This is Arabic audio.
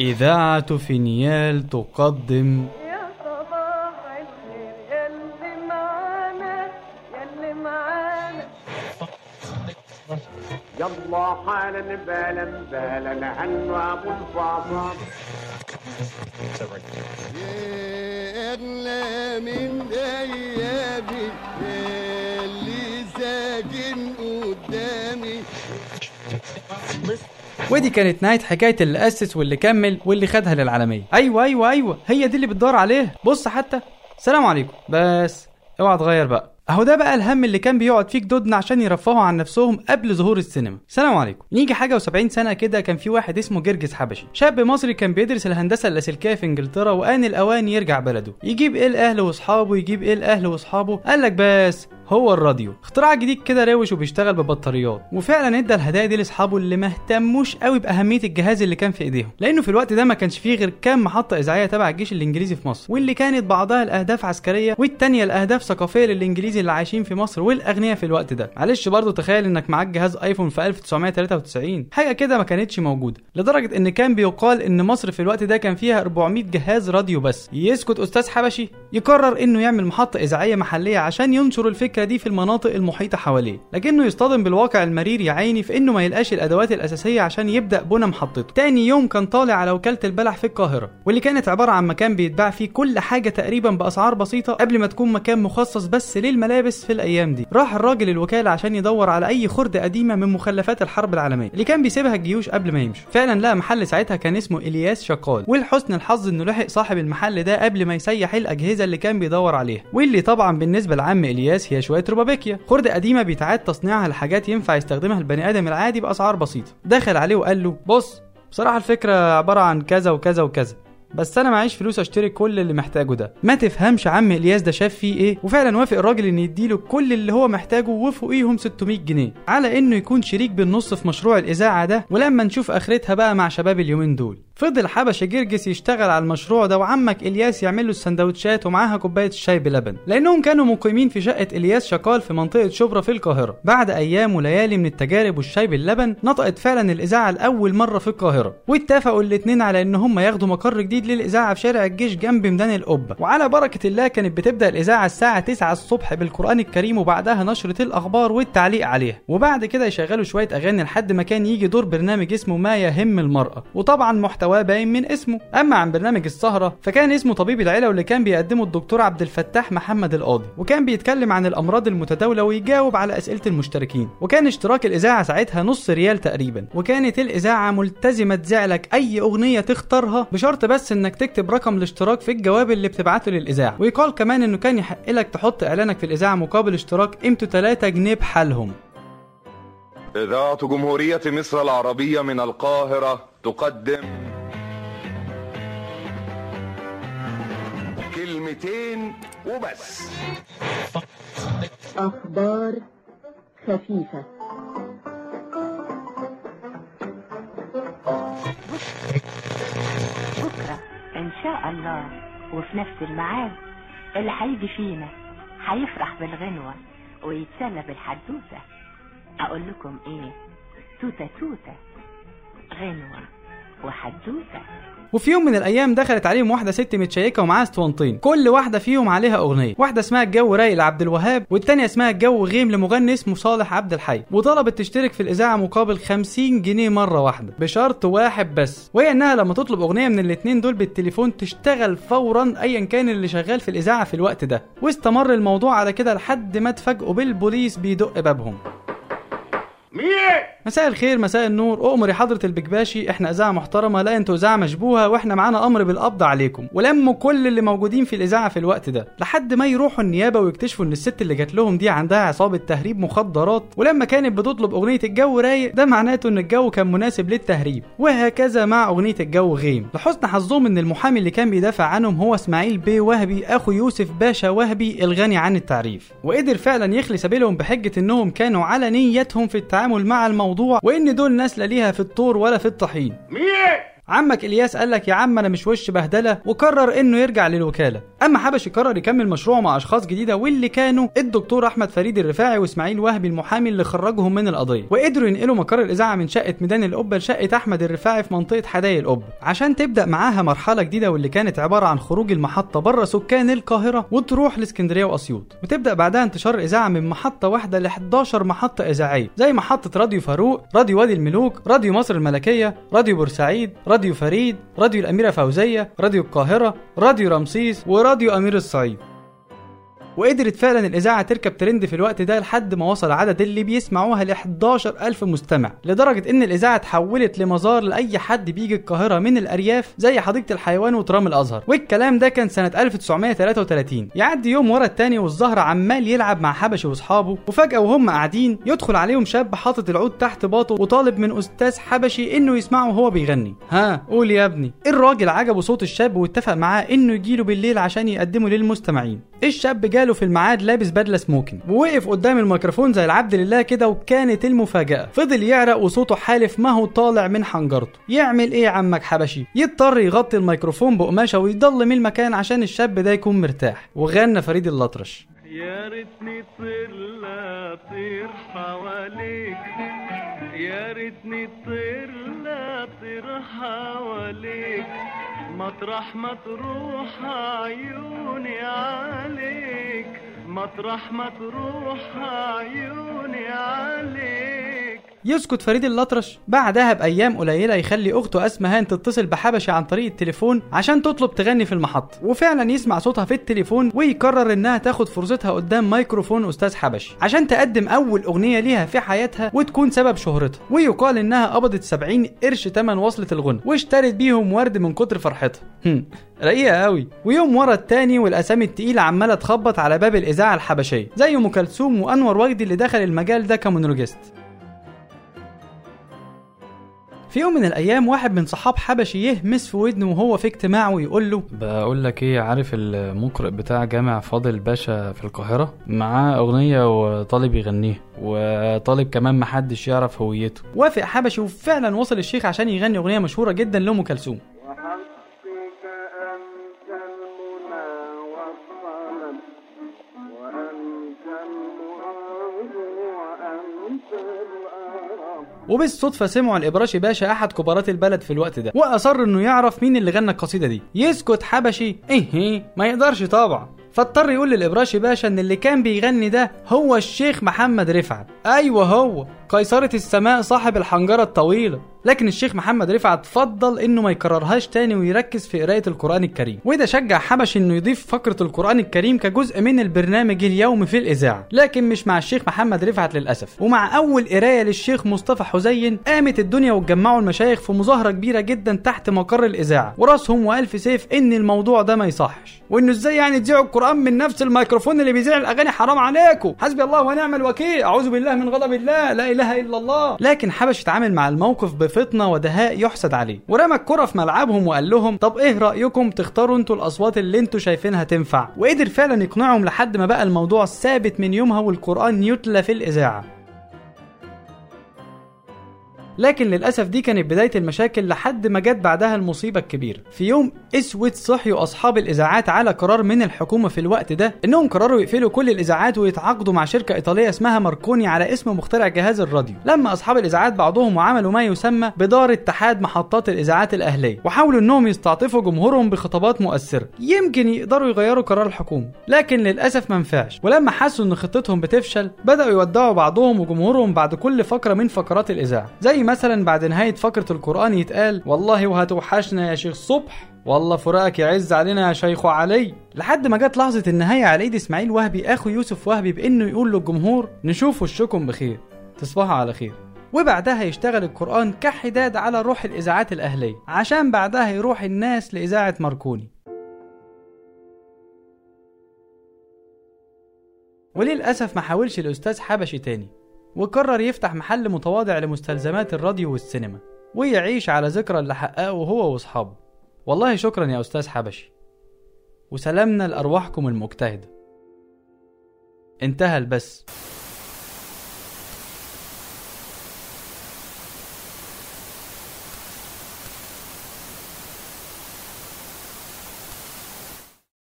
إذاعة فينيال تقدم. يا صباح الخير يلي معانا يلي معانا يلا حالا بالا بالا هنو ابو الفاصل يا أغلى من أيامي اللي ساكن ودي كانت نهاية حكاية اللي أسس واللي كمل واللي خدها للعالمية. أيوة أيوة أيوة. هي دي اللي بتدور عليها بص حتى سلام عليكم. بس اوعى تغير بقى. اهو ده بقى الهم اللي كان بيقعد فيه جدودنا عشان يرفهوا عن نفسهم قبل ظهور السينما. سلام عليكم. نيجي حاجة و70 سنة كده كان في واحد اسمه جرجس حبشي. شاب مصري كان بيدرس الهندسة اللاسلكيه في إنجلترا وان الأوان يرجع بلده. يجيب إيه الاهل وأصحابه؟ يجيب إيه الاهل وأصحابه؟ قال لك بس هو الراديو. اختراع جديد كده روش وبيشتغل ببطاريات. وفعلا ادى الهدايا دي لاصحابه اللي ما اهتموش قوي بأهمية الجهاز اللي كان في إيديهم. لأنه في الوقت ده ما كانش فيه غير كام محطة إذاعية تبع الجيش الإنجليزي في مصر واللي كانت بعضها الأهداف عسكرية والتانية الأهداف ثقافية للإنجليزي اللي عايشين في مصر والأغنياء في الوقت ده. معلش برضه تخيل إنك معاك جهاز آيفون في 1993 حاجة كده ما كانتش موجودة. لدرجة إن كان بيقال إن مصر في الوقت ده كان فيها 400 جهاز راديو بس. يسكت أستاذ حبشي يقرر إنه يعمل محطة إذاعية محلية عشان ينشر الفكرة دي في المناطق المحيطة حواليه لكنه يصطدم بالواقع المرير يا عيني في إنه ما يلقاش الأدوات الأساسية عشان يبدأ بنى محطته. تاني يوم كان طالع على وكالة البلح في القاهرة واللي كانت عبارة عن مكان بيتباع فيه كل حاجة تقريبا بأسعار بسيطة قبل ما تكون مكان مخصص بس للملابس في الأيام دي. راح الراجل الوكالة عشان يدور على أي خرده قديمة من مخلفات الحرب العالمية اللي كان بيسيبها الجيوش قبل ما يمشوا. فعلا لقى محل ساعتها كان اسمه إلياس شقال ولحسن الحظ إنه لحق صاحب المحل ده قبل ما يسيح الأجهزة اللي كان بيدور عليها. واللي طبعا بالنسبة لعم إلياس هي شوية ربابيكيا خرده قديمة بيتعاد تصنيعها لحاجات ينفع يستخدمها البني آدم العادي بأسعار بسيطة. دخل عليه وقال له بص بصراحة الفكرة عبارة عن كذا وكذا وكذا بس أنا معيش فلوس أشتري كل اللي محتاجه ده. ما تفهمش عم إلياس ده شاف فيه إيه وفعلا وافق الراجل ان يديله كل اللي هو محتاجه وفوقيهم 600 جنيه على إنه يكون شريك بالنص في مشروع الإذاعة ده ولما نشوف آخرتها بقى مع شباب اليومين دول. فضل حبشة جرجس يشتغل على المشروع ده وعمك إلياس يعمل له السندوتشات ومعاها كوباية الشاي بلبن. لأنهم كانوا مقيمين في شقة إلياس شقال في منطقة شبرا في القاهرة. بعد أيام وليالي من التجارب والشاي باللبن نطقت فعلا الإذاعة لأول مرة في القاهرة. واتفقوا الاثنين على إن هم ياخدوا مقر جديد للإذاعة في شارع الجيش جنب ميدان القبة. وعلى بركة الله كانت بتبدأ الإذاعة الساعة 9 الصبح بالقرآن الكريم وبعدها نشرة الأخبار والتعليق عليها. وبعد كده يشغلوا شوية أغاني لحد ما كان يجي دور برنامج اسمه ما يهم المرأة. وطبعا محتواه باين من اسمه. أما عن برنامج السهرة فكان اسمه طبيب العيلة واللي كان بيقدمه الدكتور عبد الفتاح محمد القاضي. وكان بيتكلم عن الأمراض المتداولة ويجاوب على أسئلة المشتركين. وكان اشتراك الإذاعة ساعتها نص ريال تقريبا. وكانت الإذاعة ملتزمة تذيعلك أي أغنية تختارها بشرط بس إنك تكتب رقم الاشتراك في الجواب اللي بتبعته للإذاعة. ويقال كمان إنه كان يحق لك تحط إعلانك في الإذاعة مقابل اشتراك قيمته 3 جنيه بحالهم. إذاعة جمهورية مصر العربية من القاهرة تقدم وبس. أخبار خفيفة. بكرة إن شاء الله وفي نفس الميعاد اللي هيجي فينا. هيفرح بالغنوة ويتسلى بالحدوتة. أقول لكم إيه؟ توتة توتة. غنوة. وحدوتة وفي يوم من الأيام دخلت عليهم واحدة ست متشيكة ومعاها اسطوانتين كل واحدة فيهم عليها أغنية. واحدة اسمها الجو رايق لعبد الوهاب والتانية اسمها الجو غيم لمغني اسمه صالح عبد الحي. وطلبت تشترك في الإذاعة مقابل 50 جنيه مرة واحدة بشرط واحد بس. وهي إنها لما تطلب أغنية من الاتنين دول بالتليفون تشتغل فورا ايا كان اللي شغال في الإذاعة في الوقت ده. واستمر الموضوع على كده لحد ما اتفاجئوا بالبوليس بيدق بابهم. مين؟ مساء الخير مساء النور. اؤمر يا حضره البكباشي إحنا إذاعة محترمة لا أنتوا إذاعة مشبوهة وإحنا معانا أمر بالقبض عليكم. ولموا كل اللي موجودين في الإذاعة في الوقت ده. لحد ما يروحوا النيابة ويكتشفوا إن الست اللي جات لهم دي عندها عصابة تهريب مخدرات. ولما كانت بتطلب أغنية الجو رايق ده معناته إن الجو كان مناسب للتهريب. وهكذا مع أغنية الجو غيم. لحسن حظهم إن المحامي اللي كان بيدافع عنهم هو إسماعيل بيه وهبي أخو يوسف باشا وهبي الغني عن التعريف. وقدر فعلا يخلي سبيلهم بحجة إنهم كانوا على نيتهم في التعامل مع الموضوع وإن دول ناس لا ليها في الطور ولا في الطحين. مين عمك إلياس قال لك يا عم أنا مش وش بهدلة وقرر إنه يرجع للوكالة. أما حبشي قرر يكمل مشروعه مع أشخاص جديدة واللي كانوا الدكتور أحمد فريد الرفاعي وإسماعيل وهبي المحامي اللي خرجهم من القضية. وقدروا ينقلوا مقر الإذاعة من شقة ميدان القبة لشقة أحمد الرفاعي في منطقة حدائق القبة. عشان تبدأ معاها مرحلة جديدة واللي كانت عبارة عن خروج المحطة بره سكان القاهرة وتروح لإسكندرية وأسيوط. وتبدأ بعدها انتشار الإذاعة من محطة واحدة ل 11 محطة إذاعية. زي محطة راديو فاروق راديو وادي الملوك راديو مصر الملكية راديو بورسعيد راديو فريد راديو الأميرة فوزية راديو القاهرة راديو رمسيس وراديو أمير الصعيد. وقدرت فعلا الإذاعة تركب ترند في الوقت ده لحد ما وصل عدد اللي بيسمعوها ل 11000 مستمع لدرجة إن الإذاعة اتحولت لمزار لأي حد بيجي القاهرة من الأرياف زي حديقة الحيوان وترام الأزهر. والكلام ده كان سنة 1933 يعدي يوم ورا التاني والزهر عمال يلعب مع حبشي وأصحابه وفجأة وهم قاعدين يدخل عليهم شاب حاطط العود تحت باطه وطالب من أستاذ حبشي إنه يسمعه وهو بيغني. ها قول يا ابني. الراجل عجبه صوت الشاب واتفق معاه إنه يجيله بالليل عشان يقدمه للمستمعين. الشاب جاله في الميعاد لابس بدلة سموكن ووقف قدام الميكروفون زي العبد لله كده وكانت المفاجأة. فضل يعرق وصوته حالف ما هو طالع من حنجرته. يعمل إيه عمك حبشي؟ يضطر يغطي الميكروفون بقماشة ويضلم المكان عشان الشاب ده يكون مرتاح. وغنى فريد الأطرش. يا ريتني طير لا طير حواليك. يا ريتني طير لا طير حواليك مطرح ما تروح عيوني عليك. مطرح ما تروح عيوني عليك. يسكت فريد الأطرش. بعدها بأيام قليلة يخلي أخته أسمى هان تتصل بحبشي عن طريق التليفون عشان تطلب تغني في المحطة. وفعلا يسمع صوتها في التليفون ويقرر إنها تاخد فرصتها قدام ميكروفون أستاذ حبشي عشان تقدم أول أغنية ليها في حياتها وتكون سبب شهرتها. ويقال إنها قبضت 70 قرش تمن وصلة الغنى واشترت بيهم ورد من كتر فرحتها. رقيقة قوي ويوم ورا التاني والأسامي التقيلة عمالة تخبط على باب الإذاعة الحبشية زي أم كلثوم وأنور وجدي اللي دخل المجال ده كمونولوجيست. في يوم من الأيام واحد من صحاب حبشي يهمس في ودنه وهو في اجتماع ويقول له بقول لك إيه عارف المقرئ بتاع جامع فاضل باشا في القاهرة؟ معاه أغنية وطالب يغنيها وطالب كمان محدش يعرف هويته. وافق حبشي وفعلا وصل الشيخ عشان يغني أغنية مشهورة جدا لأم كلثوم. وحقك أنت وبالصدفة سمعوا الابراشي باشا أحد كبارات البلد في الوقت ده وأصر إنه يعرف مين اللي غنى القصيدة دي. يسكت حبشي. إيه إيه، ما يقدرش طبعا. فاضطر يقول للابراشي باشا إن اللي كان بيغني ده هو الشيخ محمد رفعت. أيوه هو. قيصرة السماء صاحب الحنجرة الطويلة. لكن الشيخ محمد رفعت فضل إنه ما يكررهاش تاني ويركز في قرايه القرآن الكريم. وده شجع حبش إنه يضيف فقرة القرآن الكريم كجزء من البرنامج اليومي في الإذاعة. لكن مش مع الشيخ محمد رفعت للأسف. ومع أول قراية للشيخ مصطفى حزين قامت الدنيا واتجمعوا المشايخ في مظاهرة كبيرة جدا تحت مقر الإذاعة. وراسهم وألف سيف إن الموضوع ده ما يصحش. وإنه إزاي يعني تذيعوا القرآن من نفس الميكروفون اللي بيذيع الأغاني؟ حرام عليكم. حسبي الله ونعم الوكيل. أعوذ بالله من غضب الله. لا إله إلا الله. لكن حبش اتعامل مع الموقف بفطنة ودهاء يحسد عليه. ورمى الكره في ملعبهم وقال لهم طب إيه رأيكم؟ تختاروا أنتوا الأصوات اللي أنتوا شايفينها تنفع. وقدر فعلا يقنعهم لحد ما بقى الموضوع ثابت من يومها والقرآن يتلى في الإذاعة. لكن للأسف دي كانت بداية المشاكل لحد ما جت بعدها المصيبة الكبيرة. في يوم أسود صحيوا أصحاب الإذاعات على قرار من الحكومة في الوقت ده إنهم قرروا يقفلوا كل الإذاعات ويتعاقدوا مع شركة إيطالية اسمها ماركوني على اسم مخترع جهاز الراديو. لما أصحاب الإذاعات بعضهم وعملوا ما يسمى بدار اتحاد محطات الإذاعات الأهلية. وحاولوا إنهم يستعطفوا جمهورهم بخطابات مؤثرة. يمكن يقدروا يغيروا قرار الحكومة لكن للأسف ما نفعش. ولما حسوا إن خطتهم بتفشل بدأوا يودعوا بعضهم وجمهورهم بعد كل فقرة من فقرات الإذاعة. زي مثلا بعد نهاية فقرة القرآن يتقال والله وهتوحشنا يا شيخ صبح والله فراقك يعز علينا يا شيخ علي. لحد ما جت لحظة النهاية على إيد إسماعيل وهبي أخو يوسف وهبي بإنه يقول للجمهور نشوف وشكم بخير تصبحوا على خير. وبعدها يشتغل القرآن كحداد على روح الإذاعات الأهلية عشان بعدها يروح الناس لإذاعة ماركوني. وللأسف ما حاولش الأستاذ حبشي تاني. وقرر يفتح محل متواضع لمستلزمات الراديو والسينما ويعيش على ذكرى اللي حققه هو واصحابه. والله شكرا يا أستاذ حبشي. وسلامنا لأرواحكم المجتهدة. انتهى البث.